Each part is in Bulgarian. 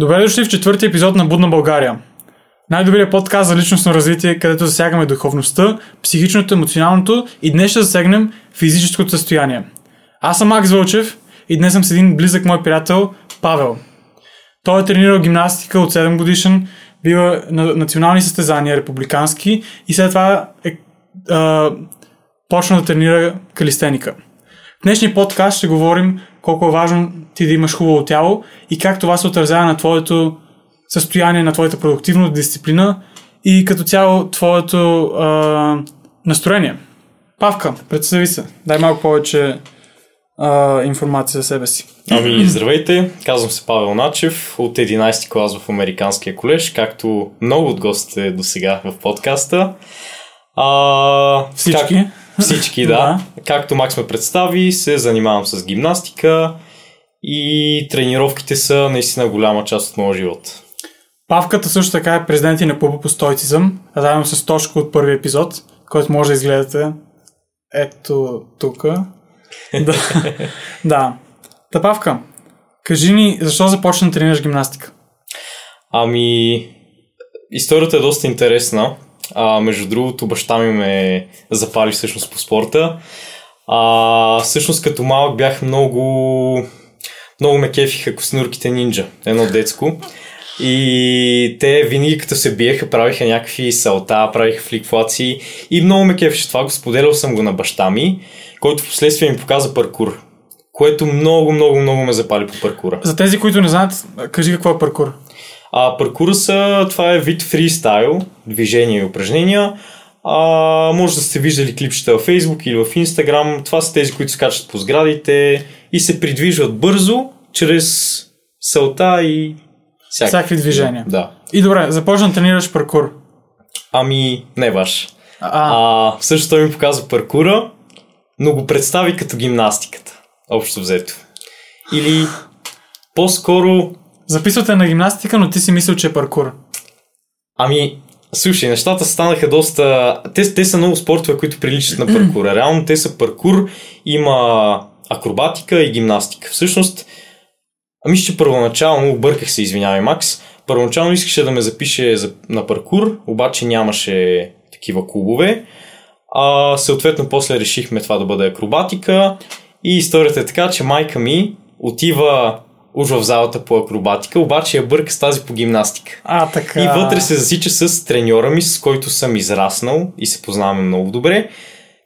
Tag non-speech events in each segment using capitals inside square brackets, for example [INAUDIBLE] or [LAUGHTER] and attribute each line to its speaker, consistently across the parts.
Speaker 1: Добре дошли в четвърти епизод на Будна България. Най-добрият подкаст за личностно развитие, където засягаме духовността, психичното, емоционалното и днес ще засегнем физическото състояние. Аз съм Макс Вълчев и днес съм с един близък мой приятел Павел. Той е тренирал гимнастика от 7 годишен, бива на национални състезания, републикански и след това е, а, почна да тренира калистеника. В днешния подкаст ще говорим колко е важно ти да имаш хубаво тяло и как това се отразява на твоето състояние, на твоята продуктивност, дисциплина и като цяло твоето а, настроение. Павка, представи се. Дай малко повече а, информация за себе си.
Speaker 2: Ами, здравейте, казвам се Павел Начев от 11 клас в Американския колеж, както много от гостите до сега в подкаста. А,
Speaker 1: Всички?
Speaker 2: Как, всички, [LAUGHS] да. да. Както Макс ме представи, се занимавам с гимнастика и тренировките са наистина голяма част от моя живот.
Speaker 1: Павката също така е президент и на клуба по стойцизъм, заедно с Тошко от първи епизод, който може да изгледате ето тук. [LAUGHS] да. да. Та Павка, кажи ни, защо започна да тренираш гимнастика?
Speaker 2: Ами, историята е доста интересна. А, между другото, баща ми ме запали всъщност по спорта. А, всъщност като малък бях много... Много ме кефиха коснурките нинджа, едно детско. И те винаги като се биеха, правиха някакви салта, правиха фликфлации и много ме кефише това. Го споделял съм го на баща ми, който в последствие ми показа паркур. Което много, много, много ме запали по паркура.
Speaker 1: За тези, които не знаят, кажи какво е паркур.
Speaker 2: А паркура са, това е вид фристайл, движения и упражнения. А, може да сте виждали клипчета в Facebook или в Instagram. Това са тези, които скачат по сградите и се придвижват бързо, чрез салта и
Speaker 1: всякакви, всякакви движения.
Speaker 2: Да.
Speaker 1: И добре, започна да тренираш паркур.
Speaker 2: Ами, не ваш.
Speaker 1: А,
Speaker 2: а също той ми показва паркура, но го представи като гимнастиката. Общо взето. Или по-скоро
Speaker 1: Записвате на гимнастика, но ти си мислил, че е паркур.
Speaker 2: Ами, слушай, нещата станаха доста... Те, те са много спортове, които приличат на паркура. Реално те са паркур, има акробатика и гимнастика. Всъщност, ами че първоначално, обърках се, извинявай, Макс, първоначално искаше да ме запише на паркур, обаче нямаше такива клубове. А, съответно, после решихме това да бъде акробатика и историята е така, че майка ми отива уж в залата по акробатика, обаче я бърка с тази по гимнастика.
Speaker 1: А, така.
Speaker 2: И вътре се засича с треньора ми, с който съм израснал и се познаваме много добре,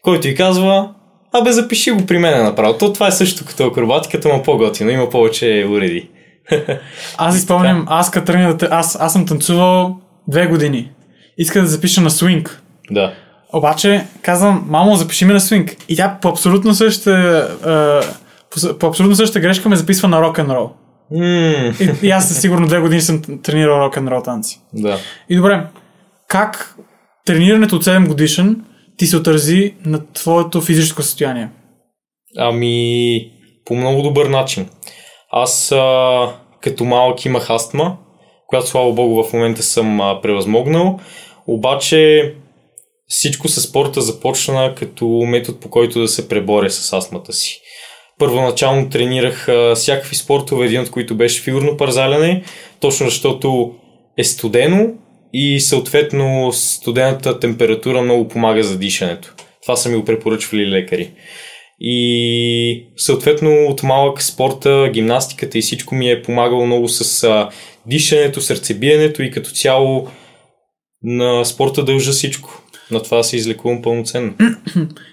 Speaker 2: който ви казва, абе запиши го при мен направо. То това е също като акробатиката, но по-готино, има повече уреди. [LAUGHS]
Speaker 1: аз изпомням, аз като тръгна да... Аз, аз съм танцувал две години. Иска да запиша на свинг.
Speaker 2: Да.
Speaker 1: Обаче казвам, мамо, запиши ме на свинг. И тя по абсолютно същата, по, по абсолютно същата грешка ме записва на рок н рол.
Speaker 2: Mm.
Speaker 1: И, и аз сигурно две години съм тренирал рок н рол танци.
Speaker 2: Да.
Speaker 1: И добре, как тренирането от 7 годишен ти се отрази на твоето физическо състояние?
Speaker 2: Ами, по много добър начин. Аз а, като малък имах астма, която слава богу в момента съм а, превъзмогнал, обаче всичко със спорта започна като метод по който да се преборя с астмата си. Първоначално тренирах а, всякакви спортове, един от които беше фигурно парзаляне, точно защото е студено и съответно студената температура много помага за дишането. Това са ми го препоръчвали лекари. И съответно от малък спорта, гимнастиката и всичко ми е помагало много с а, дишането, сърцебиенето и като цяло на спорта дължа всичко на това се излекувам пълноценно.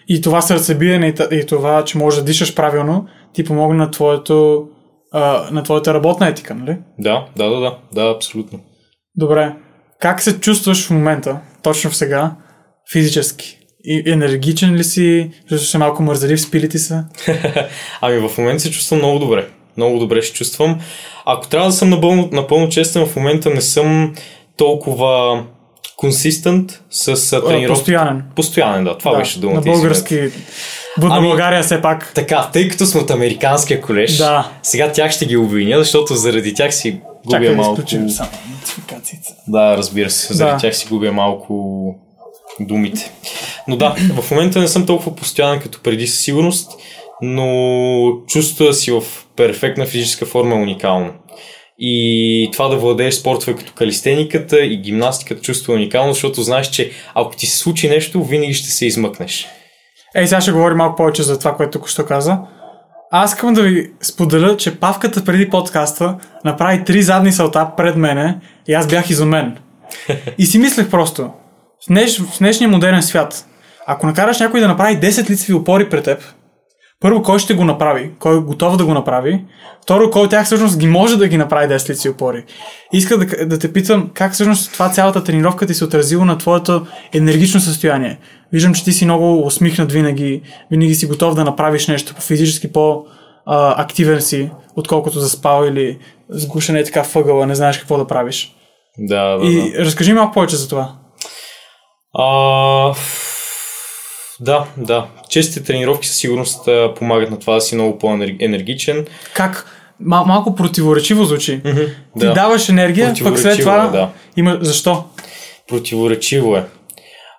Speaker 1: И това сърцебиене и това, че можеш да дишаш правилно, ти помогна на, твоето, а, на твоята работна етика, нали?
Speaker 2: Да, да, да, да, да, абсолютно.
Speaker 1: Добре. Как се чувстваш в момента, точно в сега, физически? И енергичен ли си? Се малко мързелив, спили ти са? [LAUGHS]
Speaker 2: ами в момента се чувствам много добре. Много добре се чувствам. Ако трябва да съм напълно, напълно честен, в момента не съм толкова консистент с тренировка.
Speaker 1: Постоянен.
Speaker 2: Постоянен, да. Това
Speaker 1: да,
Speaker 2: беше думата.
Speaker 1: На български. Будна ами, България все пак.
Speaker 2: Така, тъй като сме от американския колеж,
Speaker 1: да.
Speaker 2: сега тях ще ги обвиня, защото заради тях си губя
Speaker 1: Чакай
Speaker 2: малко...
Speaker 1: да само нотификациите.
Speaker 2: Да, разбира се. Заради
Speaker 1: Да.
Speaker 2: тях си губя малко думите. Но да, в момента не съм толкова постоянен като преди със сигурност, но чувствата си в перфектна физическа форма е уникално. И това да владееш спортове като калистениката и гимнастиката чувства уникално, защото знаеш, че ако ти се случи нещо, винаги ще се измъкнеш.
Speaker 1: Ей, сега ще говорим малко повече за това, което току-що каза. Аз искам да ви споделя, че Павката преди подкаста направи три задни салта пред мене и аз бях изумен. И си мислех просто, в, днеш, в днешния модерен свят, ако накараш някой да направи 10 лицеви опори пред теб, първо, кой ще го направи? Кой е готов да го направи? Второ, кой от тях всъщност ги може да ги направи 10 лицеви опори? Иска да, да те питам, как всъщност това цялата тренировка ти се отразила на твоето енергично състояние? Виждам, че ти си много усмихнат винаги, винаги си готов да направиш нещо физически по-активен си, отколкото заспал или сгушен е така въгъла, не знаеш какво да правиш.
Speaker 2: Да, да.
Speaker 1: И
Speaker 2: да.
Speaker 1: разкажи малко повече за това.
Speaker 2: А, да, да. Честите тренировки със сигурност помагат на това да си много по-енергичен.
Speaker 1: Как? Мал- малко противоречиво звучи.
Speaker 2: Mm-hmm,
Speaker 1: Ти
Speaker 2: да.
Speaker 1: даваш енергия, пък след
Speaker 2: Противоречиво
Speaker 1: това
Speaker 2: е, да.
Speaker 1: има... Защо?
Speaker 2: Противоречиво е.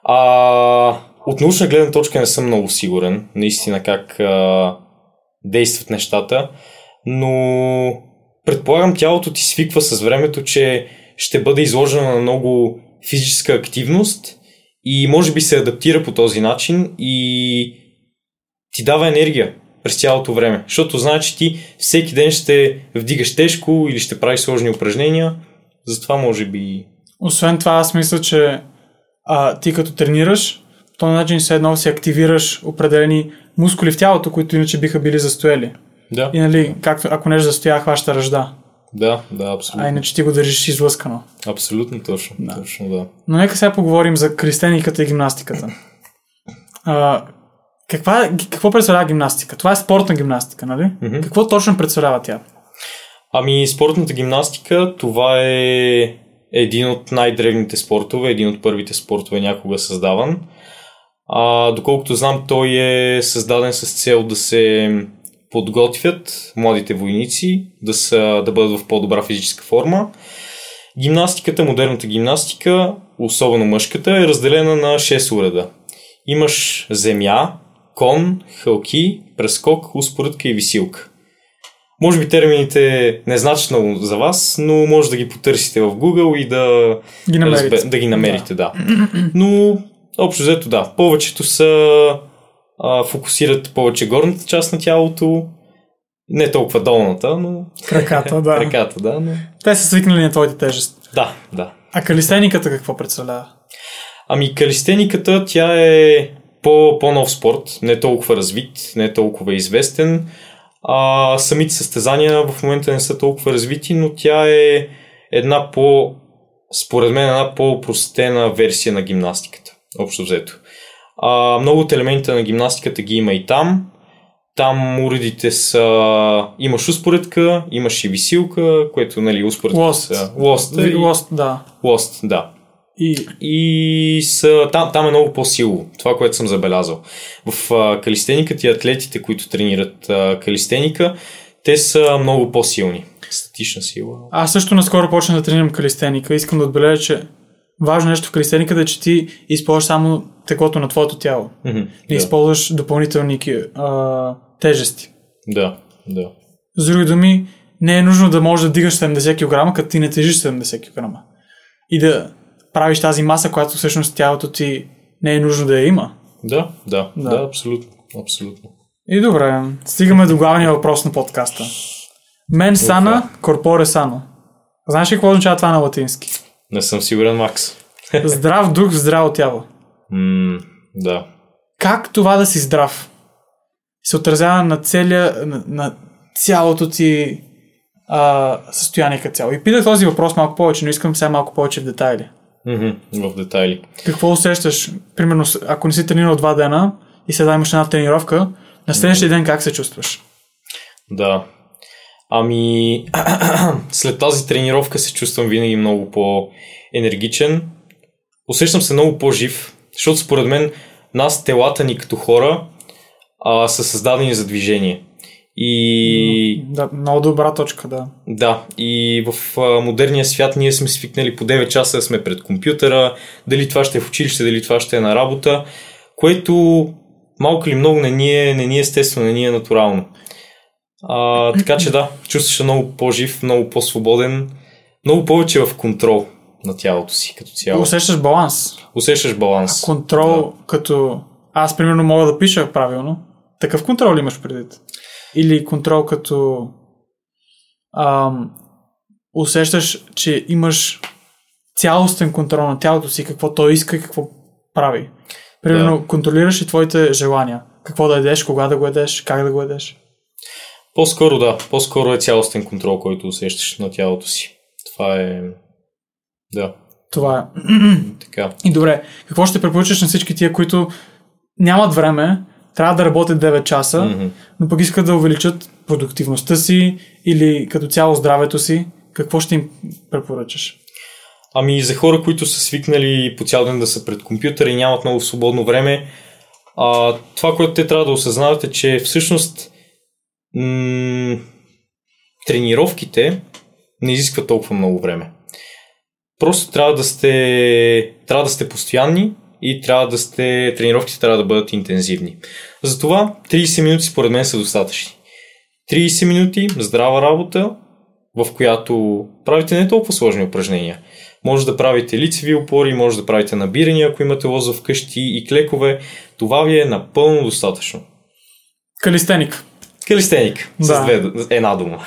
Speaker 2: А, от научна гледна точка не съм много сигурен, наистина как а, действат нещата, но предполагам тялото ти свиква с времето, че ще бъде изложено на много физическа активност и може би се адаптира по този начин и ти дава енергия през цялото време. Защото знае, че ти всеки ден ще вдигаш тежко или ще правиш сложни упражнения. Затова може би...
Speaker 1: Освен това, аз мисля, че а, ти като тренираш, по този начин все едно си активираш определени мускули в тялото, които иначе биха били застояли.
Speaker 2: Да,
Speaker 1: И нали, както, ако нещо застоя, хваща ръжда.
Speaker 2: Да, да, абсолютно.
Speaker 1: А иначе ти го държиш излъскано.
Speaker 2: Абсолютно точно.
Speaker 1: Да.
Speaker 2: Точно, да.
Speaker 1: Но нека сега поговорим за кристениката и гимнастиката. А, каква, какво представлява гимнастика? Това е спортна гимнастика, нали?
Speaker 2: Мгм.
Speaker 1: Какво точно представлява тя?
Speaker 2: Ами, спортната гимнастика, това е един от най-древните спортове, един от първите спортове някога създаван. А, доколкото знам, той е създаден с цел да се подготвят младите войници, да, са, да бъдат в по-добра физическа форма. Гимнастиката, модерната гимнастика, особено мъжката, е разделена на 6 уреда. Имаш земя, кон, хълки, прескок, успоредка и висилка. Може би термините не значат много за вас, но може да ги потърсите в Google и да,
Speaker 1: Ги намерите.
Speaker 2: разбе- да ги намерите, да. Но, общо взето, да. Повечето са а, фокусират повече горната част на тялото, не толкова долната, но
Speaker 1: Краката, да. [LAUGHS]
Speaker 2: ръката, да, но...
Speaker 1: Те са свикнали на твоите тежест.
Speaker 2: Да, да.
Speaker 1: А калистениката какво представлява?
Speaker 2: Ами калистениката, тя е по, по-нов спорт, не толкова развит, не толкова известен. А, самите състезания в момента не са толкова развити, но тя е една по, според мен, една по-простена версия на гимнастиката, общо взето. А, много от елементите на гимнастиката ги има и там. Там уредите са... Имаш успоредка, имаш и висилка, което, нали, успоредка
Speaker 1: Лост.
Speaker 2: са... И-
Speaker 1: Лост, да.
Speaker 2: Лост, да.
Speaker 1: И
Speaker 2: И са, там, там е много по-сило, това, което съм забелязал. В а, калистениката и атлетите, които тренират а, калистеника, те са много по-силни. Статична сила.
Speaker 1: аз също наскоро почнах да тренирам калистеника. Искам да отбележа, че важно нещо в калистениката е, че ти използваш само теглото на твоето тяло.
Speaker 2: Мгм,
Speaker 1: Не
Speaker 2: да,
Speaker 1: използваш допълнителни а, тежести.
Speaker 2: да, да.
Speaker 1: С други думи, не е нужно да можеш да дигаш 70 кг, като ти не тежиш 70 кг. И да правиш тази маса, която всъщност тялото ти не е нужно да я има.
Speaker 2: Да, да,
Speaker 1: Да.
Speaker 2: да, да, абсолютно. абсолютно.
Speaker 1: И добре, стигаме до главния въпрос на подкаста. Мен сана, корпоре сано. Знаеш ли какво означава това на латински?
Speaker 2: Не съм сигурен, Макс. [LAUGHS]
Speaker 1: Здрав дух в здраво тяло.
Speaker 2: М, да.
Speaker 1: Как това да си здрав се отразява на, целия, на, на цялото ти а, състояние като цяло? И питах този въпрос малко повече, но искам сега малко повече в детайли.
Speaker 2: Мгм, в детайли.
Speaker 1: Какво усещаш? Примерно, ако не си тренирал два дена и сега имаш една тренировка, на следващия ден как се чувстваш?
Speaker 2: Да. Ами, [CLEARS THROAT] след тази тренировка се чувствам винаги много по-енергичен. Усещам се много по-жив, защото според мен нас, телата ни като хора, а, са създадени за движение. И
Speaker 1: Да, много добра точка, да.
Speaker 2: да, и в а, модерния свят ние сме свикнали по 9 часа да сме пред компютъра, дали това ще е в училище, дали това ще е на работа, което малко или много не ни е, не ни е естествено, не ни е натурално. А, така че да, чувстваш се много по-жив, много по-свободен, много повече в контрол на тялото си като цяло.
Speaker 1: Усещаш баланс.
Speaker 2: Усещаш баланс.
Speaker 1: Контрол като... Аз, примерно, мога да пиша правилно. Такъв контрол имаш предвид? Или контрол като... Ам, усещаш, че имаш цялостен контрол на тялото си, какво то иска и какво прави. Примерно,
Speaker 2: Да.
Speaker 1: контролираш и твоите желания. Какво да ядеш, кога да го ядеш, как да го ядеш.
Speaker 2: По-скоро да, по-скоро е цялостен контрол, който усещаш на тялото си. Това е... Да,
Speaker 1: Това е.
Speaker 2: така.
Speaker 1: И добре, какво ще препоръчаш на всички тия, които нямат време, трябва да работят 9 часа,
Speaker 2: Мгм.
Speaker 1: но пък искат да увеличат продуктивността си или като цяло здравето си? Какво ще им препоръчаш?
Speaker 2: Ами за хора, които са свикнали по цял ден да са пред компютъра и нямат много свободно време, а, това, което те трябва да осъзнават е, че всъщност тренировките не изискват толкова много време. Просто трябва да сте, трябва да сте постоянни и трябва да сте, тренировките трябва да бъдат интензивни. Затова 30 минути според мен са достатъчни. 30 минути здрава работа, в която правите не толкова сложни упражнения. Може да правите лицеви опори, може да правите набирания, ако имате лоза вкъщи и клекове. Това ви е напълно достатъчно.
Speaker 1: Калистеник.
Speaker 2: Калистеник,
Speaker 1: Да.
Speaker 2: с две, една дума.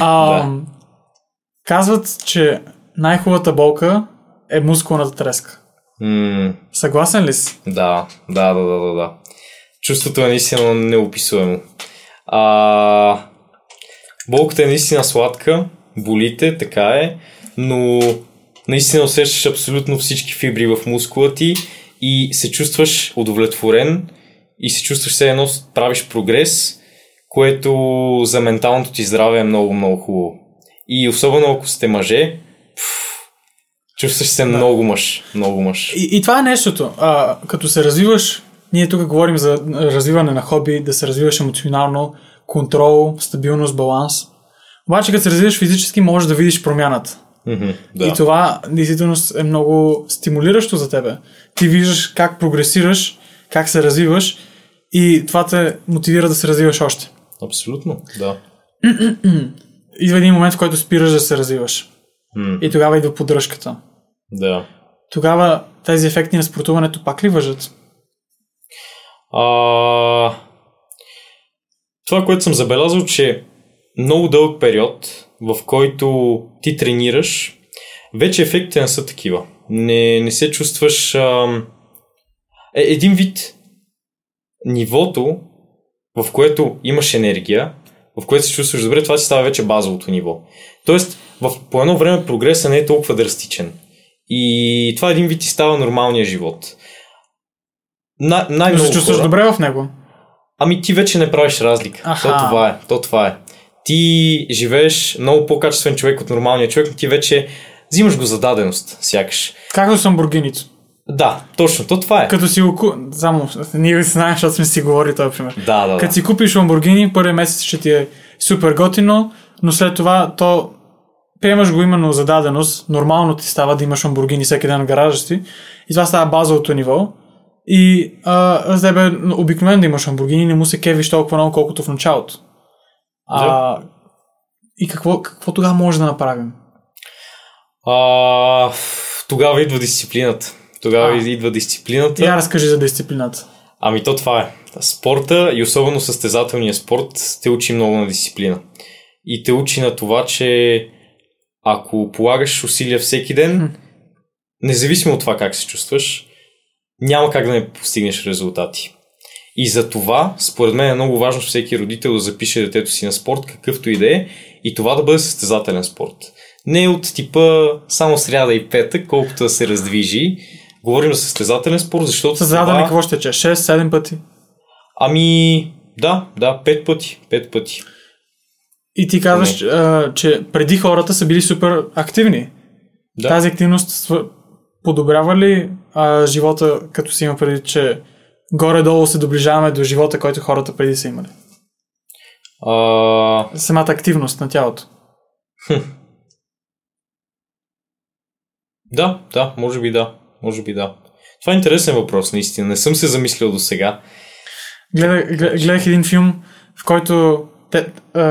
Speaker 1: А, Казват, че най-хубавата болка е мускулната треска.
Speaker 2: М,
Speaker 1: Съгласен ли си?
Speaker 2: да, да, да, да, да, да. Чувството е наистина неописуемо. А, болката е наистина сладка, болите, така е, но наистина усещаш абсолютно всички фибри в мускула ти и се чувстваш удовлетворен и се чувстваш все едно правиш прогрес, което за менталното ти здраве е много, много хубаво. И особено ако сте мъже, пф, чувстваш се много мъж, много мъж.
Speaker 1: И, и това е нещото. А, като се развиваш, ние тук говорим за развиване на хоби, да се развиваш емоционално, контрол, стабилност, баланс. Обаче, като се развиваш физически, можеш да видиш промяната.
Speaker 2: Мгм,
Speaker 1: Да. И това действително е много стимулиращо за тебе. Ти виждаш как прогресираш, как се развиваш и това те мотивира да се развиваш още.
Speaker 2: Абсолютно, да.
Speaker 1: Идва един момент, в който спираш да се развиваш. И тогава идва поддръжката.
Speaker 2: да.
Speaker 1: Тогава тези ефекти на спортуването пак ли въжат?
Speaker 2: А, това, което съм забелязал, че много дълъг период, в който ти тренираш, вече ефектите не са такива. Не, не се чувстваш... Ам, е, един вид нивото, в което имаш енергия, в което се чувстваш добре, това си става вече базовото ниво. Тоест, в, по едно време прогреса не е толкова драстичен. И това един вид ти става нормалния живот. На,
Speaker 1: Но
Speaker 2: най-много
Speaker 1: се чувстваш
Speaker 2: хора-
Speaker 1: добре в него.
Speaker 2: Ами ти вече не правиш разлика.
Speaker 1: Аха.
Speaker 2: То това е. То това е. Ти живееш много по-качествен човек от нормалния човек, но ти вече взимаш го за даденост, сякаш.
Speaker 1: Както с Lamborghini.
Speaker 2: Да, точно, то това е.
Speaker 1: Като си го ку... Само, ние знаем, защото сме си говорили този пример.
Speaker 2: Да, да,
Speaker 1: Като
Speaker 2: да.
Speaker 1: си купиш Lamborghini, първият месец ще ти е супер готино, но след това то приемаш го именно за даденост, нормално ти става да имаш Lamborghini всеки ден в гаража си и това става базовото ниво. И а, за тебе обикновено да имаш Lamborghini, не му се кевиш толкова много, колкото в началото. А, и какво, какво тогава може да направим?
Speaker 2: А, тогава идва дисциплината. Тогава
Speaker 1: А.
Speaker 2: идва дисциплината.
Speaker 1: Я разкажи за дисциплината.
Speaker 2: Ами то това е. Спорта и особено състезателния спорт те учи много на дисциплина. И те учи на това, че ако полагаш усилия всеки ден, независимо от това как се чувстваш, няма как да не постигнеш резултати. И за това, според мен е много важно всеки родител да запише детето си на спорт, какъвто и да е, и това да бъде състезателен спорт. Не от типа само сряда и петък, колкото да се раздвижи. Говорим за състезателен спорт, защото
Speaker 1: Създадане
Speaker 2: това...
Speaker 1: какво ще че? 6-7 пъти?
Speaker 2: Ами, да, да, пет пъти, пет пъти.
Speaker 1: И ти казваш, а, че преди хората са били супер активни.
Speaker 2: Да.
Speaker 1: Тази активност подобрява ли а, живота, като си има преди, че горе-долу се доближаваме до живота, който хората преди са имали?
Speaker 2: А,
Speaker 1: Самата активност на тялото.
Speaker 2: да, да, може би да, може би да. Това е интересен въпрос, наистина. Не съм се замислил до сега.
Speaker 1: Гледах, гледах един филм, в който те, а,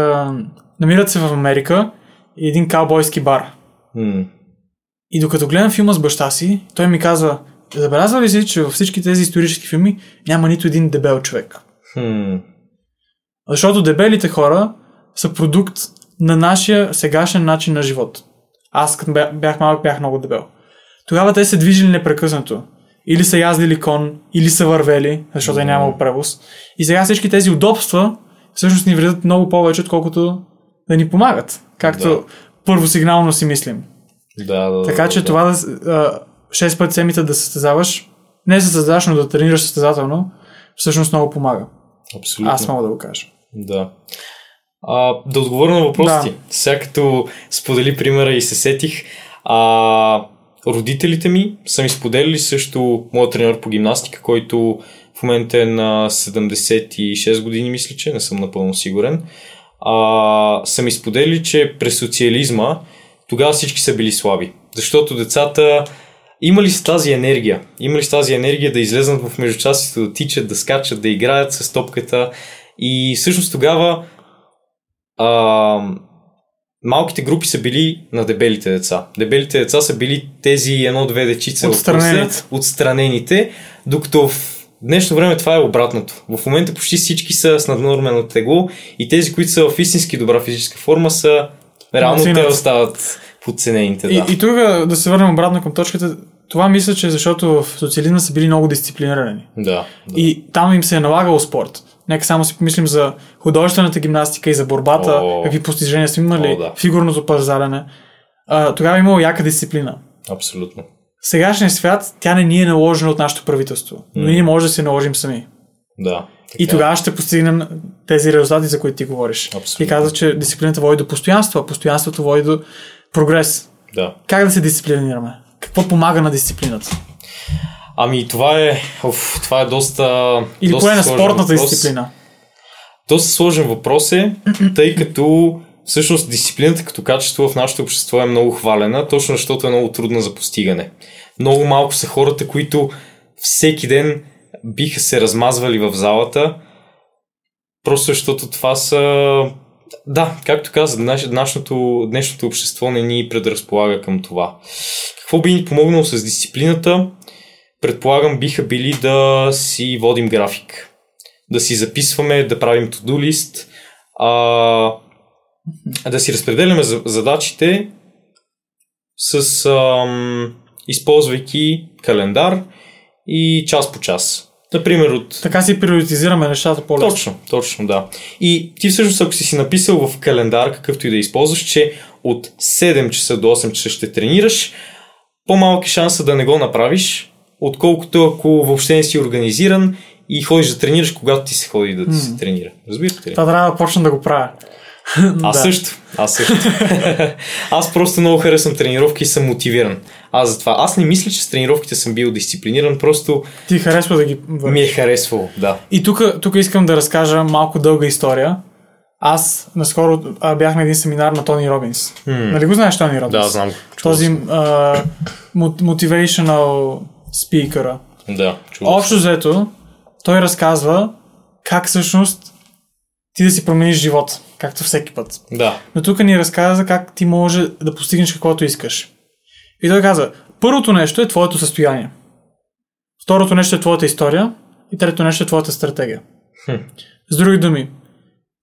Speaker 1: намират се в Америка и един каубойски бар.
Speaker 2: М.
Speaker 1: И докато гледам филма с баща си, той ми казва, забелязва ли си, че във всички тези исторически филми няма нито един дебел човек?
Speaker 2: Хм.
Speaker 1: Защото дебелите хора са продукт на нашия сегашен начин на живот. Аз като бя- бях малък, бях много дебел. Тогава те се движили непрекъснато. Или са яздили кон, или са вървели, защото е нямало превоз. И сега всички тези удобства всъщност ни вредят много повече, отколкото да ни помагат. Както
Speaker 2: Да.
Speaker 1: първосигнално си мислим.
Speaker 2: Да, да.
Speaker 1: Така че
Speaker 2: да.
Speaker 1: това да, а, 6 пъти седмица да състезаваш, не да състезаваш, но да тренираш състезателно, всъщност много помага.
Speaker 2: Абсолютно.
Speaker 1: Аз мога да го кажа.
Speaker 2: Да. А, да отговоря на въпросите.
Speaker 1: Да.
Speaker 2: Сега като сподели примера и се сетих, а, родителите ми са ми споделили също моят тренер по гимнастика, който в момента е на 76 години, мисля, че не съм напълно сигурен. А, са ми споделили, че през социализма тогава всички са били слаби. Защото децата имали с тази енергия, имали с тази енергия да излезнат в междучасите, да тичат, да скачат, да играят с топката. И всъщност тогава а, малките групи са били на дебелите деца. Дебелите деца са били тези едно-две дечица от
Speaker 1: Отстранените.
Speaker 2: отстранените, докато в днешно време това е обратното. В момента почти всички са с наднормено тегло и тези, които са в истински добра физическа форма, са реално те остават подценените. Да.
Speaker 1: И, и тук да се върнем обратно към точката, това мисля, че е защото в социализма са били много дисциплинирани.
Speaker 2: да, да.
Speaker 1: И там им се е налагал спорт. Нека само си помислим за художествената гимнастика и за борбата,
Speaker 2: О.
Speaker 1: какви постижения са имали,
Speaker 2: О, да.
Speaker 1: фигурното пазарене. А, тогава е имало яка дисциплина.
Speaker 2: Абсолютно.
Speaker 1: В сегашния свят тя не ни е наложена от нашето правителство, но ние може да се наложим сами.
Speaker 2: Да.
Speaker 1: И
Speaker 2: така е.
Speaker 1: тогава ще постигнем тези резултати, за които ти говориш.
Speaker 2: Абсолютно.
Speaker 1: И каза, че дисциплината води до постоянство, а постоянството води до прогрес.
Speaker 2: Да.
Speaker 1: Как да се дисциплинираме? Какво помага на дисциплината?
Speaker 2: Ами това е, оф, това е доста.
Speaker 1: Или
Speaker 2: доста
Speaker 1: кое е на спортната
Speaker 2: въпрос.
Speaker 1: дисциплина?
Speaker 2: Доста сложен въпрос е, тъй като всъщност дисциплината като качество в нашето общество е много хвалена, точно защото е много трудна за постигане. Много малко са хората, които всеки ден биха се размазвали в залата, просто защото това са... Да, както каза, днеш- днешното, днешното общество не ни предразполага към това. Какво би ни помогнало с дисциплината? Предполагам, биха били да си водим график да си записваме, да правим to-do лист, да си разпределяме за- задачите с ам, използвайки календар и час по час. Например, от
Speaker 1: Така си приоритизираме нещата по-лесно.
Speaker 2: Точно, точно, да. И ти всъщност, ако си си написал в календар, какъвто и да използваш, че от 7 часа до 8 часа ще тренираш, по-малък е шанса да не го направиш, отколкото ако въобще не си организиран и ходиш да тренираш, когато ти се ходи да ти се тренира. Разбирате ли?
Speaker 1: Това трябва да почна да го правя.
Speaker 2: Аз [LAUGHS]
Speaker 1: Да.
Speaker 2: също. Аз също. [LAUGHS] аз просто много харесвам тренировки и съм мотивиран. Аз затова. Аз не мисля, че с тренировките съм бил дисциплиниран, просто
Speaker 1: Ти харесва да ги
Speaker 2: ми е харесвало. Да.
Speaker 1: И тук, искам да разкажа малко дълга история. Аз наскоро а, бях на един семинар на Тони Робинс. Нали го знаеш Тони Робинс?
Speaker 2: Да, знам.
Speaker 1: Този а, motivational speaker.
Speaker 2: Да, чувал
Speaker 1: Общо взето, той разказва как всъщност ти да си промениш живота, както всеки път.
Speaker 2: Да.
Speaker 1: Но тук ни разказа как ти може да постигнеш каквото искаш. И той каза, първото нещо е твоето състояние. Второто нещо е твоята история. И трето нещо е твоята стратегия.
Speaker 2: Хм.
Speaker 1: С други думи,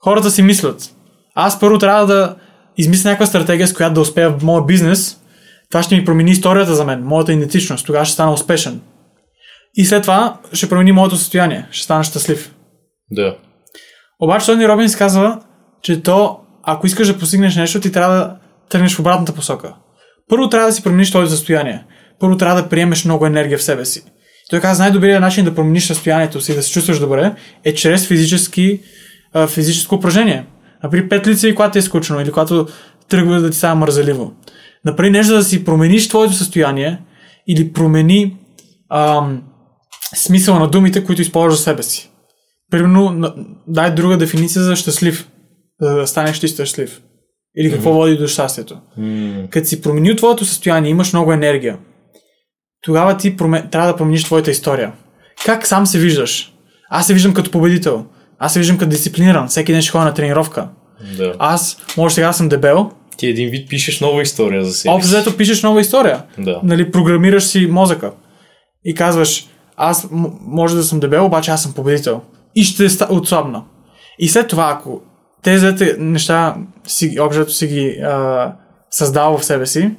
Speaker 1: хората си мислят, аз първо трябва да измисля някаква стратегия, с която да успея в моя бизнес. Това ще ми промени историята за мен, моята идентичност. Тогава ще стана успешен. И след това ще промени моето състояние. Ще стана щастлив.
Speaker 2: Да.
Speaker 1: Обаче Тони Робинс казва, че то, ако искаш да постигнеш нещо, ти трябва да тръгнеш в обратната посока. Първо трябва да си промениш твоето състояние. Първо трябва да приемеш много енергия в себе си. Той каза, най-добрият начин да промениш състоянието си, да се чувстваш добре, е чрез физически, а, физическо упражнение. Например, петлица и когато ти е скучно, или когато тръгва да ти става мързаливо. Направи нещо да си промениш твоето състояние, или промени ам, смисъла на думите, които използваш за себе си. Примерно, дай друга дефиниция за щастлив, за да станеш ти щастлив. Или какво води до щастието.
Speaker 2: М,
Speaker 1: Като си променил твоето състояние, имаш много енергия, тогава ти проме... трябва да промениш твоята история. Как сам се виждаш? Аз се виждам като победител. Аз се виждам като дисциплиниран. Всеки ден ще ходя на тренировка.
Speaker 2: Да.
Speaker 1: Аз, може сега съм дебел,
Speaker 2: Ти един вид пишеш нова история за себе
Speaker 1: общо взето пишеш нова история.
Speaker 2: Да.
Speaker 1: Нали, програмираш си мозъка. И казваш, аз може да съм дебел, обаче аз съм победител. И ще отслабна. И след това, ако тези неща си, общо си ги а, създал в себе си,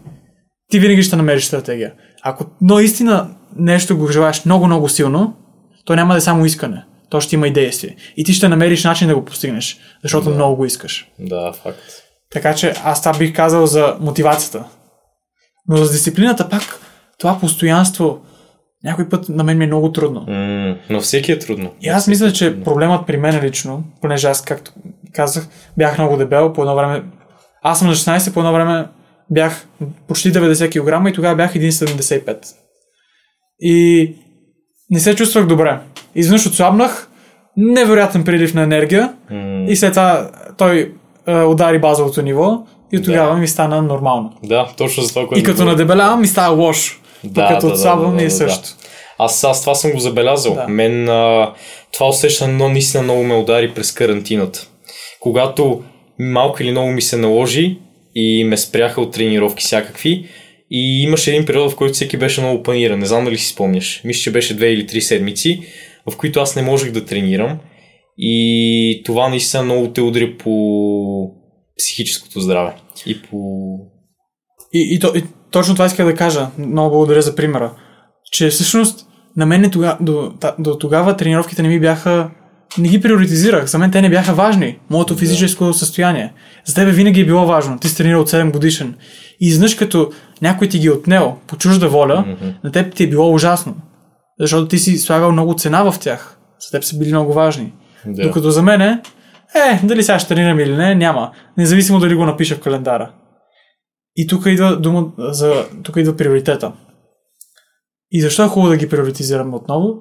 Speaker 1: ти винаги ще намериш стратегия. Ако наистина нещо го желаеш много-много силно, то няма да е само искане. То ще има и действие. И ти ще намериш начин да го постигнеш, защото
Speaker 2: Да.
Speaker 1: много го искаш.
Speaker 2: Да, факт.
Speaker 1: Така че аз това бих казал за мотивацията. Но за дисциплината пак, това постоянство, някой път на мен ми е много трудно.
Speaker 2: М, но всеки е трудно.
Speaker 1: И аз мисля, че проблемът при мен лично, понеже аз, както казах, бях много дебел по едно време. Аз съм на 16, по едно време бях почти 90 кг и тогава бях 1,75. И не се чувствах добре. Изведнъж отслабнах, невероятен прилив на енергия
Speaker 2: М,
Speaker 1: и след това той е, удари базовото ниво и тогава ми стана нормално.
Speaker 2: Да, точно за това, което
Speaker 1: И като надебелявам ми става лошо.
Speaker 2: Да,
Speaker 1: Да, като
Speaker 2: да,
Speaker 1: отслабвам
Speaker 2: да, да,
Speaker 1: е
Speaker 2: да,
Speaker 1: също.
Speaker 2: Аз, аз това съм го забелязал.
Speaker 1: Да.
Speaker 2: Мен а, това усещане но наистина много ме удари през карантината. Когато малко или много ми се наложи и ме спряха от тренировки всякакви и имаше един период, в който всеки беше много паниран. Не знам дали си спомняш. Мисля, че беше две или три седмици, в които аз не можех да тренирам и това наистина много те удари по психическото здраве и по...
Speaker 1: И, и, то, и точно това исках да кажа. Много благодаря за примера. Че всъщност на мен тога, до, до тогава тренировките не ми бяха... Не ги приоритизирах. За мен те не бяха важни. Моето физическо състояние. За тебе винаги е било важно. Ти си тренирал от 7 годишен. И изведнъж като някой ти ги е отнел по чужда воля,
Speaker 2: Мгм.
Speaker 1: на теб ти е било ужасно. Защото ти си слагал много цена в тях. За теб са били много важни.
Speaker 2: Да.
Speaker 1: Докато за мен е, е, дали сега ще тренирам или не, няма. Независимо дали го напиша в календара. И тук идва дума за... Тук идва приоритета. И защо е хубаво да ги приоритизираме отново?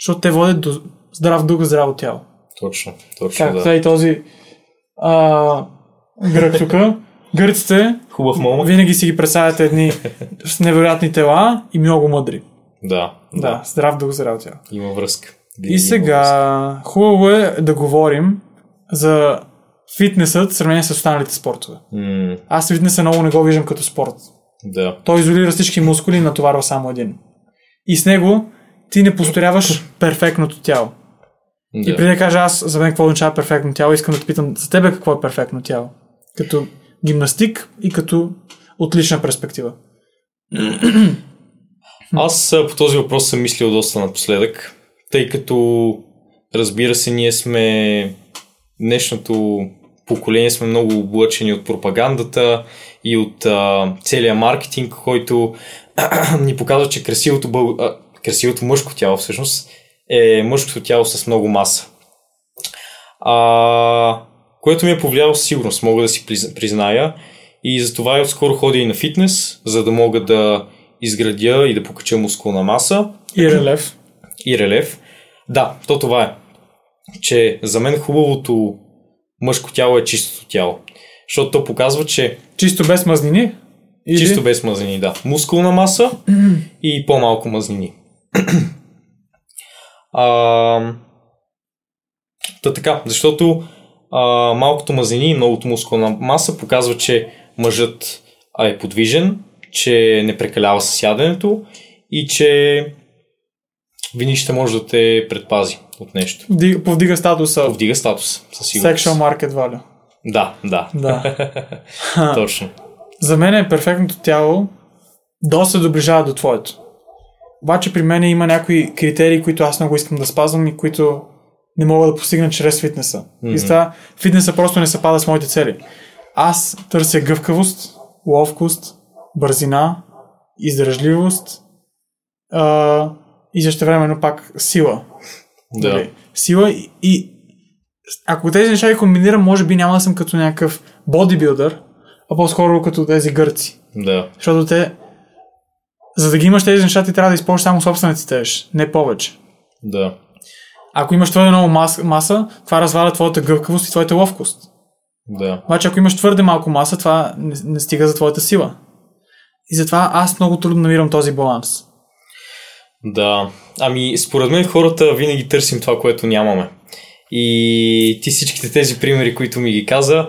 Speaker 1: Защото те водят до здрав дух, здраво тяло.
Speaker 2: Точно, точно
Speaker 1: Както
Speaker 2: да.
Speaker 1: е и този а, грък тук. Гърците
Speaker 2: Хубав момък.
Speaker 1: винаги си ги представят едни с невероятни тела и много мъдри.
Speaker 2: Да,
Speaker 1: Да, здрав дух, здраво тяло.
Speaker 2: Има връзка.
Speaker 1: И
Speaker 2: Винаги
Speaker 1: сега, хубаво е да говорим за фитнесът в сравнение с останалите спортове.
Speaker 2: М,
Speaker 1: Аз фитнеса много не го виждам като спорт.
Speaker 2: да.
Speaker 1: Той изолира всички мускули и натоварва само един. И с него ти не построяваш перфектното тяло. И
Speaker 2: да.
Speaker 1: преди да кажа аз за мен какво означава перфектно тяло, искам да те питам за тебе какво е перфектно тяло. Като гимнастик и като от лична перспектива.
Speaker 2: Аз по този въпрос съм мислил доста напоследък, тъй като разбира се, ние сме днешното поколение сме много облъчени от пропагандата и от а, целия маркетинг, който [CLEARS THROAT] ни показва, че красивото, бъл... а, красивото мъжко тяло всъщност е мъжкото тяло с много маса. А, което ми е повлияло сигурност, мога да си приз- призная. И затова и отскоро ходя и на фитнес, за да мога да изградя и да покача мускулна маса
Speaker 1: И релев.
Speaker 2: и релеф. Да, то това е. Че за мен хубавото мъжко тяло е чистото тяло. Защото то показва, че
Speaker 1: Чисто без мазнини? Или...
Speaker 2: чисто без мазнини, да. Мускулна маса и по-малко мазнини. [CLEARS THROAT] а, та така, защото а, малкото мазнини и многото мускулна маса показва, че мъжът е подвижен, че не прекалява с яденето и че винаги ще може да те предпази от нещо.
Speaker 1: Вдига- Повдига статуса.
Speaker 2: Повдига статус, със сигурност.
Speaker 1: Sexual market value.
Speaker 2: Да, да,
Speaker 1: Да. [LAUGHS]
Speaker 2: точно.
Speaker 1: За мен е перфектното тяло доста доближава до твоето. Обаче при мен има някои критерии, които аз много искам да спазвам и които не мога да постигна чрез фитнеса. Mm-hmm. И затова фитнеса просто не съпада с моите цели. Аз търся гъвкавост, ловкост, бързина, издръжливост а, и също времено пак сила.
Speaker 2: Да.
Speaker 1: Нали? Сила и, и ако тези неща ги комбинирам, може би няма да съм като някакъв бодибилдър, а по-скоро като тези гърци.
Speaker 2: Да.
Speaker 1: Защото те, за да ги имаш тези неща, ти трябва да използваш само собствената си теж, не повече.
Speaker 2: Да.
Speaker 1: Ако имаш твърде много мас, маса, това разваля твоята гъвкавост и твоята ловкост.
Speaker 2: Да.
Speaker 1: Обаче ако имаш твърде малко маса, това не, не стига за твоята сила. И затова аз много трудно намирам този баланс.
Speaker 2: Да. Ами, според мен хората винаги търсим това, което нямаме. И ти всичките тези примери, които ми ги каза,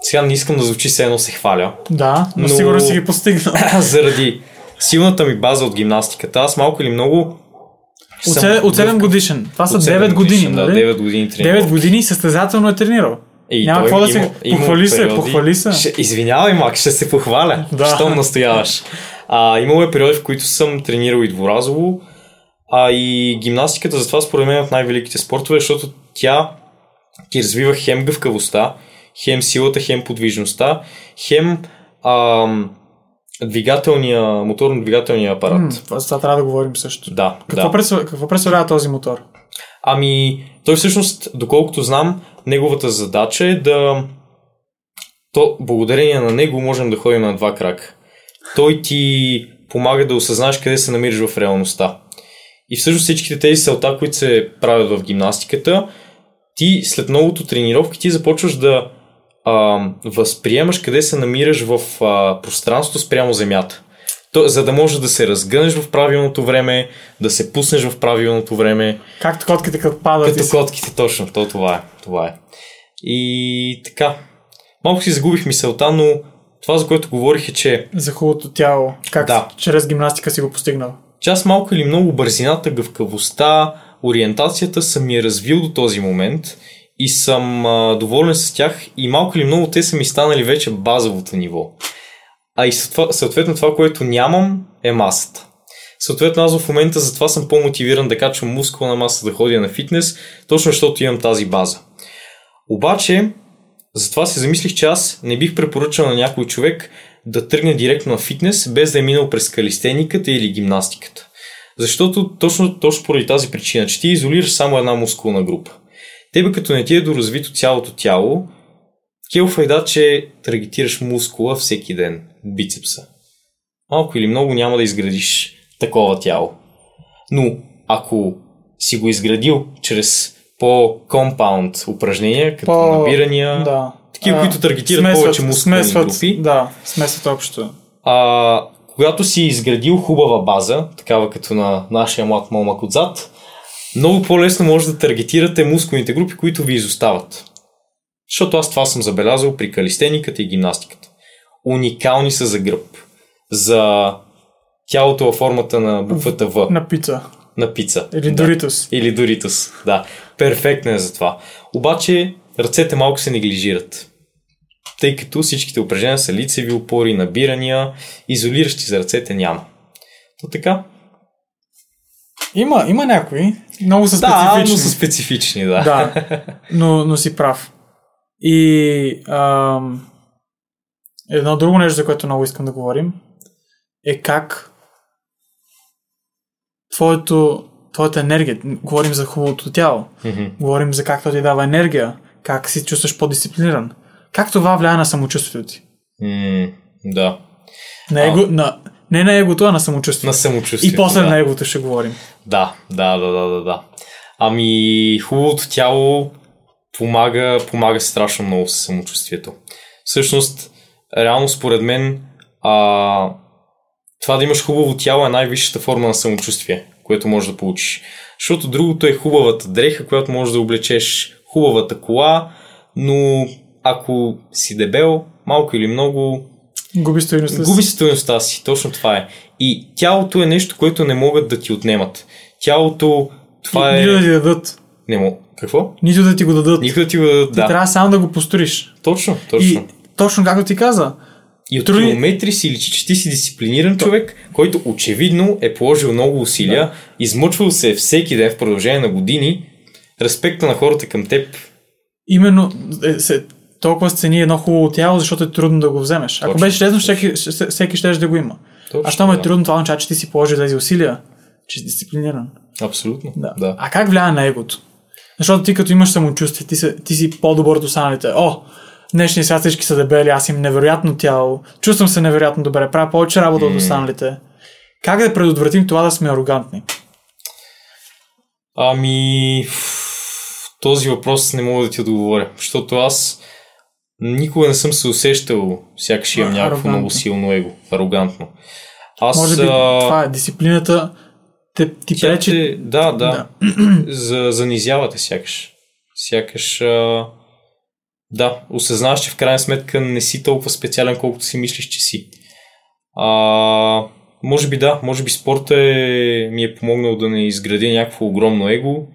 Speaker 2: сега не искам да звучи се едно се хваля.
Speaker 1: Да, но,
Speaker 2: Но-
Speaker 1: сигурно си ги постигнал. [LAUGHS]
Speaker 2: Заради силната ми база от гимнастиката, аз малко или много
Speaker 1: От,
Speaker 2: съм
Speaker 1: се- от 7
Speaker 2: гъвкав.
Speaker 1: годишен. Това са
Speaker 2: От
Speaker 1: 9
Speaker 2: седем
Speaker 1: години,
Speaker 2: годишен, Да,
Speaker 1: нали?
Speaker 2: 9 години тренировки.
Speaker 1: 9 години състезателно е тренирал.
Speaker 2: И
Speaker 1: Няма какво да се...
Speaker 2: има
Speaker 1: Похвали се, похвали се.
Speaker 2: Ще, извинявай, Мак, ще се похваля.
Speaker 1: Да.
Speaker 2: Щом настояваш. А, имало е периоди, в които съм тренирал и дворазово, а и гимнастиката затова според мен е от най-великите спортове, защото тя ти развива хем гъвкавостта, хем силата, хем подвижността, хем ам, двигателния, моторно-двигателния апарат.
Speaker 1: М, това, това трябва да говорим също.
Speaker 2: Да,
Speaker 1: Какво,
Speaker 2: да.
Speaker 1: представ... какво представлява този мотор?
Speaker 2: Ами, той всъщност, доколкото знам, неговата задача е да... То, благодарение на него можем да ходим на два крака. Той ти помага да осъзнаеш къде се намираш в реалността. И всъщност всичките тези селта, които се правят в гимнастиката, ти след многото тренировки ти започваш да а, възприемаш къде се намираш в а, пространството спрямо земята. То, за да можеш да се разгънеш в правилното време, да се пуснеш в правилното време,
Speaker 1: Както котките като падат
Speaker 2: като котките, точно. То, това е. Това е. И така. Малко си загубих мисълта, но това, за което говорих е, че,
Speaker 1: за хубавото тяло. Как
Speaker 2: Да.
Speaker 1: чрез гимнастика си го постигнал?
Speaker 2: Аз малко или много бързината, гъвкавостта, ориентацията съм ми е развил до този момент и съм а, доволен с тях и малко или много те са ми станали вече базовото ниво. А и съответно това, което нямам е масата. Съответно аз в момента затова съм по-мотивиран да качвам мускулна маса, да ходя на фитнес, точно защото имам тази база. Обаче, затова се замислих, че аз не бих препоръчал на някой човек да тръгне директно на фитнес, без да е минал през калистениката или гимнастиката. Защото точно, точно поради тази причина, че ти изолираш само една мускулна група. Тебе като не ти е доразвито цялото тяло, кел файда, че таргетираш мускула всеки ден, бицепса. Малко или много няма да изградиш такова тяло. Но ако си го изградил чрез по-компаунд упражнения, като
Speaker 1: По-
Speaker 2: набирания,
Speaker 1: Да.
Speaker 2: Такива,
Speaker 1: А,
Speaker 2: които таргетират
Speaker 1: смесват-
Speaker 2: повече мускулни
Speaker 1: смесват,
Speaker 2: групи.
Speaker 1: Да, смесват общо.
Speaker 2: А, когато си изградил хубава база, такава като на нашия млад момък отзад, много по-лесно може да таргетирате мускулните групи, които ви изостават. Защото аз това съм забелязал при калистениката и гимнастиката. Уникални са за гръб. За тялото във формата на буквата В,
Speaker 1: На пица.
Speaker 2: на пица.
Speaker 1: Или
Speaker 2: Да.
Speaker 1: Доритос.
Speaker 2: Или Доритос, да. Перфектно е за това. Обаче ръцете малко се неглижират. Тъй като всичките упражнения са лицеви опори, набирания, изолиращи за ръцете няма. То така?
Speaker 1: Има, има някои. Много са
Speaker 2: Да,
Speaker 1: специфични.
Speaker 2: но са специфични, да.
Speaker 1: Да, [LAUGHS] но, но си прав. И ам, едно друго нещо, за което много искам да говорим, е как твоето, твоята енергия, говорим за хубавото тяло,
Speaker 2: Мгм.
Speaker 1: говорим за как то ти дава енергия, как си чувстваш по-дисциплиниран. Как това влияе на самочувствието ти?
Speaker 2: М, да.
Speaker 1: На
Speaker 2: А.
Speaker 1: его, на, не на егото, а на самочувствието.
Speaker 2: На самочувствие.
Speaker 1: И после
Speaker 2: да.
Speaker 1: на егото ще говорим.
Speaker 2: Да, да, да, да, да, да. Ами, хубавото тяло помага, помага страшно много с самочувствието. Всъщност, реално според мен, а, това да имаш хубаво тяло е най-висшата форма на самочувствие, което можеш да получиш. Защото другото е хубавата дреха, която можеш да облечеш, хубавата кола, но ако си дебел, малко или много,
Speaker 1: Губи стоеността си.
Speaker 2: Губи стоеността си, точно това е. И тялото е нещо, което не могат да ти отнемат. Тялото, това
Speaker 1: Нито да
Speaker 2: е...
Speaker 1: ти дадат.
Speaker 2: Не мог... Какво?
Speaker 1: Нито да ти го дадат.
Speaker 2: Никой да ти го дадат.
Speaker 1: Ти
Speaker 2: Да,
Speaker 1: трябва само да го построиш.
Speaker 2: точно, точно.
Speaker 1: И точно както ти каза,
Speaker 2: И от
Speaker 1: Труди-
Speaker 2: километри си личи, че ти си дисциплиниран човек, който очевидно е положил много усилия,
Speaker 1: Да.
Speaker 2: измъчвал се всеки ден в продължение на години. Респекта на хората към теб.
Speaker 1: именно е, се, толкова цени едно хубаво тяло, защото е трудно да го вземеш. Ако
Speaker 2: Точно,
Speaker 1: беше лесно, всеки, всеки ще да го има.
Speaker 2: Точно,
Speaker 1: а щом е
Speaker 2: да.
Speaker 1: трудно, това означава, че ти си положил тези усилия, че си дисциплиниран.
Speaker 2: Абсолютно.
Speaker 1: Да.
Speaker 2: да.
Speaker 1: А как влияе на егото? Защото ти като имаш самочувствие, ти, си, ти си по-добър от останалите. О, днешния свят всички са дебели, аз имам невероятно тяло, чувствам се невероятно добре, правя повече работа от останалите. Как да предотвратим това да сме арогантни?
Speaker 2: Ами, този въпрос не мога да ти отговоря, защото аз никога не съм се усещал, сякаш имам някакво
Speaker 1: арогантно.
Speaker 2: много силно его, арогантно. Аз,
Speaker 1: Може би
Speaker 2: а,
Speaker 1: това е дисциплината, те, ти
Speaker 2: тя
Speaker 1: пречи.
Speaker 2: те- да, да, [CLEARS THROAT] За, занизявате сякаш. Сякаш а, да, осъзнаваш, че в крайна сметка не си толкова специален, колкото си мислиш, че си. А, може би да, може би спорта е, ми е помогнал да не изградя някакво огромно его.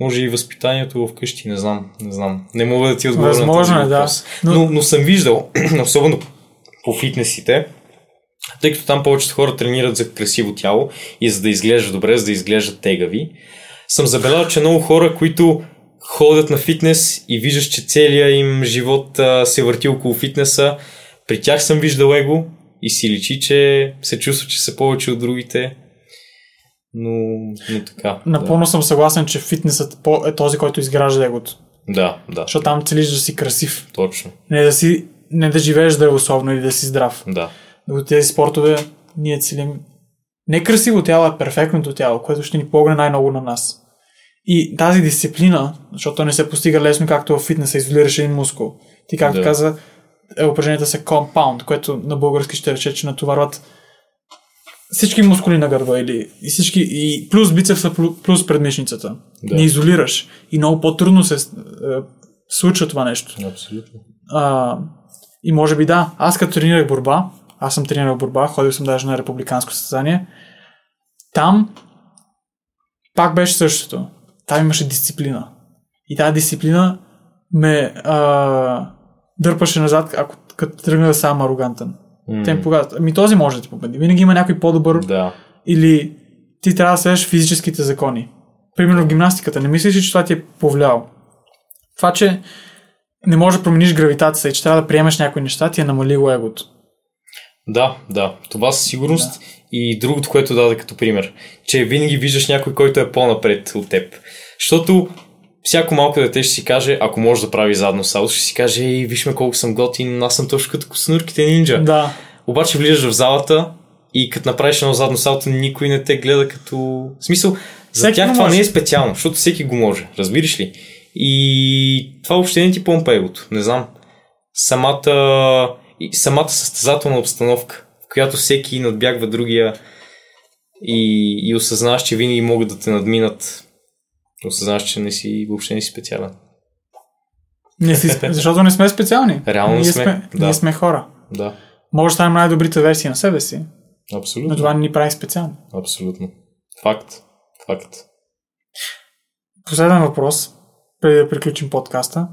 Speaker 2: Може и възпитанието вкъщи, не знам, не знам. Не мога да ти отговоря на този
Speaker 1: Възможно е, да.
Speaker 2: въпрос. Но, но съм виждал, [CLEARS THROAT] особено по фитнесите, тъй като там повечето хора тренират за красиво тяло и за да изглежда добре, за да изглеждат тегави, съм забелязал, че много хора, които ходят на фитнес и виждаш, че целият им живот а, се върти около фитнеса, при тях съм виждал его и си личи, че се чувства, че са повече от другите. Но, но така.
Speaker 1: Напълно съм съгласен, че фитнесът е този, който изгражда егото.
Speaker 2: Да, да,
Speaker 1: Защото там целиш да си красив.
Speaker 2: точно.
Speaker 1: Не да, си, не да живееш здравословно или да си здрав.
Speaker 2: Да,
Speaker 1: От тези спортове ние целим не красиво тяло, а перфектното тяло, което ще ни помогне най-много на нас. И тази дисциплина, защото не се постига лесно, както в фитнеса, изолираш един мускул. Ти, както
Speaker 2: Да.
Speaker 1: каза, е, упражненията са compound, което на български ще рече, че натоварват всички мускули на гърба или и всички, и плюс бицепса, плю- плюс предмишницата.
Speaker 2: Да.
Speaker 1: Не изолираш. И много по-трудно се е, случва това нещо.
Speaker 2: абсолютно.
Speaker 1: А, и може би да. Аз като тренирах борба, аз съм тренирал борба, ходил съм даже на републиканско състезание, там пак беше същото. Там имаше дисциплина. И тази дисциплина ме а, дърпаше назад, ако като тръгна да съм арогантен. Те ми показват, ами този може да ти победи. Винаги има някой по-добър
Speaker 2: Да,
Speaker 1: или ти трябва да следваш физическите закони. Примерно в гимнастиката. Не мислиш, ли, че това ти е повлияло. Това, че не можеш да промениш гравитацията и че трябва да приемеш някои неща, ти е намалило егото.
Speaker 2: Да, да, това със сигурност. Да. И другото, което даде като пример, че винаги виждаш някой, който е по-напред от теб. Защото всяко малко дете ще си каже, ако може да прави задно салто, ще си каже, ей, виж ме колко съм готин, аз съм точно като коснурките нинджа.
Speaker 1: Да.
Speaker 2: Обаче влизаш в залата и като направиш едно задно салто, никой не те гледа като... В смисъл, за
Speaker 1: Всеки
Speaker 2: тях това
Speaker 1: може.
Speaker 2: не е специално, защото всеки го може, разбираш ли? И това въобще не ти помпа егото, не знам. Самата, самата състезателна обстановка, в която всеки надбягва другия и, и осъзнаваш, че винаги могат да те надминат, осъзнаваш, че не си, въобще не си специален.
Speaker 1: Не си, защото не сме специални.
Speaker 2: Реално
Speaker 1: ние
Speaker 2: сме,
Speaker 1: сме.
Speaker 2: да.
Speaker 1: Ние сме хора.
Speaker 2: Да,
Speaker 1: Може да станем най-добрите версии на себе си, но
Speaker 2: абсолютно.
Speaker 1: това не ни прави специални.
Speaker 2: Абсолютно. Факт. Факт.
Speaker 1: Последен въпрос, преди да приключим подкаста.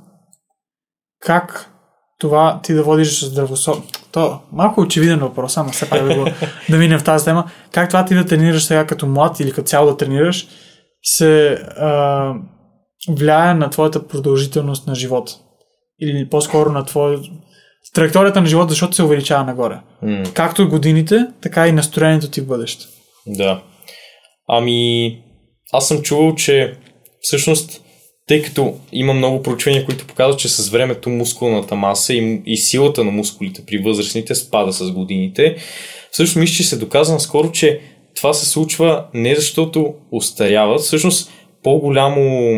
Speaker 1: Как това ти да водиш здравословно... То малко очевиден въпрос, ама все пак да, го, [LAUGHS] да минем в тази тема. Как това ти да тренираш сега като млад или като цяло да тренираш се а, влияе на твоята продължителност на живота? Или по-скоро на твоя... Траекторията на живота, защото се увеличава нагоре.
Speaker 2: М.
Speaker 1: Както годините, така и настроението ти в бъдеще.
Speaker 2: Да. Ами, аз съм чувал, че всъщност, тъй като има много проучвания, които показват, че с времето мускулната маса и, и силата на мускулите при възрастните спада с годините, всъщност мисля, че се доказа наскоро, че това се случва не защото устаряват, всъщност по-голямо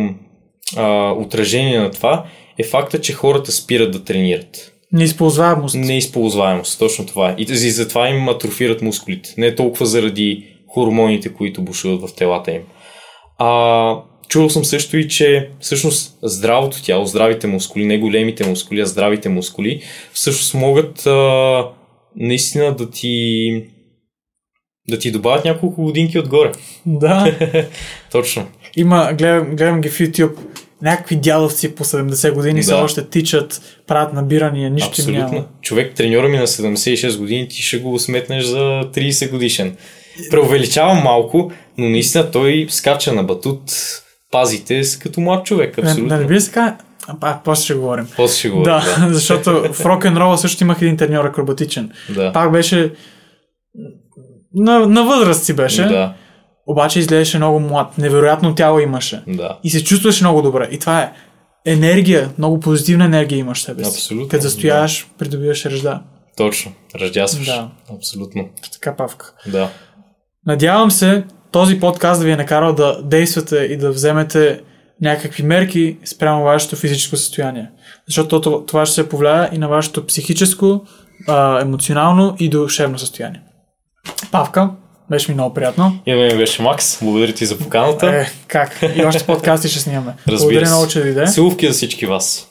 Speaker 2: а, отражение на това е факта, че хората спират да тренират.
Speaker 1: Неизползваемост.
Speaker 2: Неизползваемост, точно това. И и затова им атрофират мускулите. Не толкова заради хормоните, които бушуват в телата им. А, чувал съм също и, че всъщност здравото тяло, здравите мускули, не големите мускули, а здравите мускули, всъщност могат а, наистина да ти да ти добавят няколко годинки отгоре.
Speaker 1: Да. [LAUGHS]
Speaker 2: Точно.
Speaker 1: Има, гледам, гледам ги в YouTube, някакви дядовци по 70 години все
Speaker 2: Да.
Speaker 1: още тичат, правят набирания, нищо им
Speaker 2: Абсолютно.
Speaker 1: няма.
Speaker 2: Човек, треньора ми на 76 години, ти ще го сметнеш за 30 годишен. Преувеличавам малко, но наистина той скача на батут, пазите с като млад човек,
Speaker 1: Не,
Speaker 2: абсолютно.
Speaker 1: не, не би се така? А, после ще говорим.
Speaker 2: После ще говоря.
Speaker 1: Да,
Speaker 2: Да, [LAUGHS]
Speaker 1: защото в рок н рола също имах един треньор акробатичен.
Speaker 2: да.
Speaker 1: Пак беше на, на възраст си беше,
Speaker 2: да,
Speaker 1: обаче изглеждаше много млад. Невероятно тяло имаше.
Speaker 2: да.
Speaker 1: И се чувстваше много добре. И това е енергия, много позитивна енергия имаш себе си.
Speaker 2: Абсолютно,
Speaker 1: Като застояваш, придобиваш режда.
Speaker 2: Точно. Ръждясваш.
Speaker 1: Да.
Speaker 2: Абсолютно.
Speaker 1: Така павка.
Speaker 2: Да.
Speaker 1: Надявам се този подкаст да ви е накарал да действате и да вземете някакви мерки спрямо вашето физическо състояние. Защото то- това ще се повлияе и на вашето психическо, емоционално и душевно състояние. Павка, Беше ми много приятно.
Speaker 2: И на мен беше Макс. Благодаря ти за поканата.
Speaker 1: Е, как? И още подкасти ще снимаме.
Speaker 2: Разбира
Speaker 1: Благодаря
Speaker 2: се.
Speaker 1: много, че дойде.
Speaker 2: Целувки за всички вас.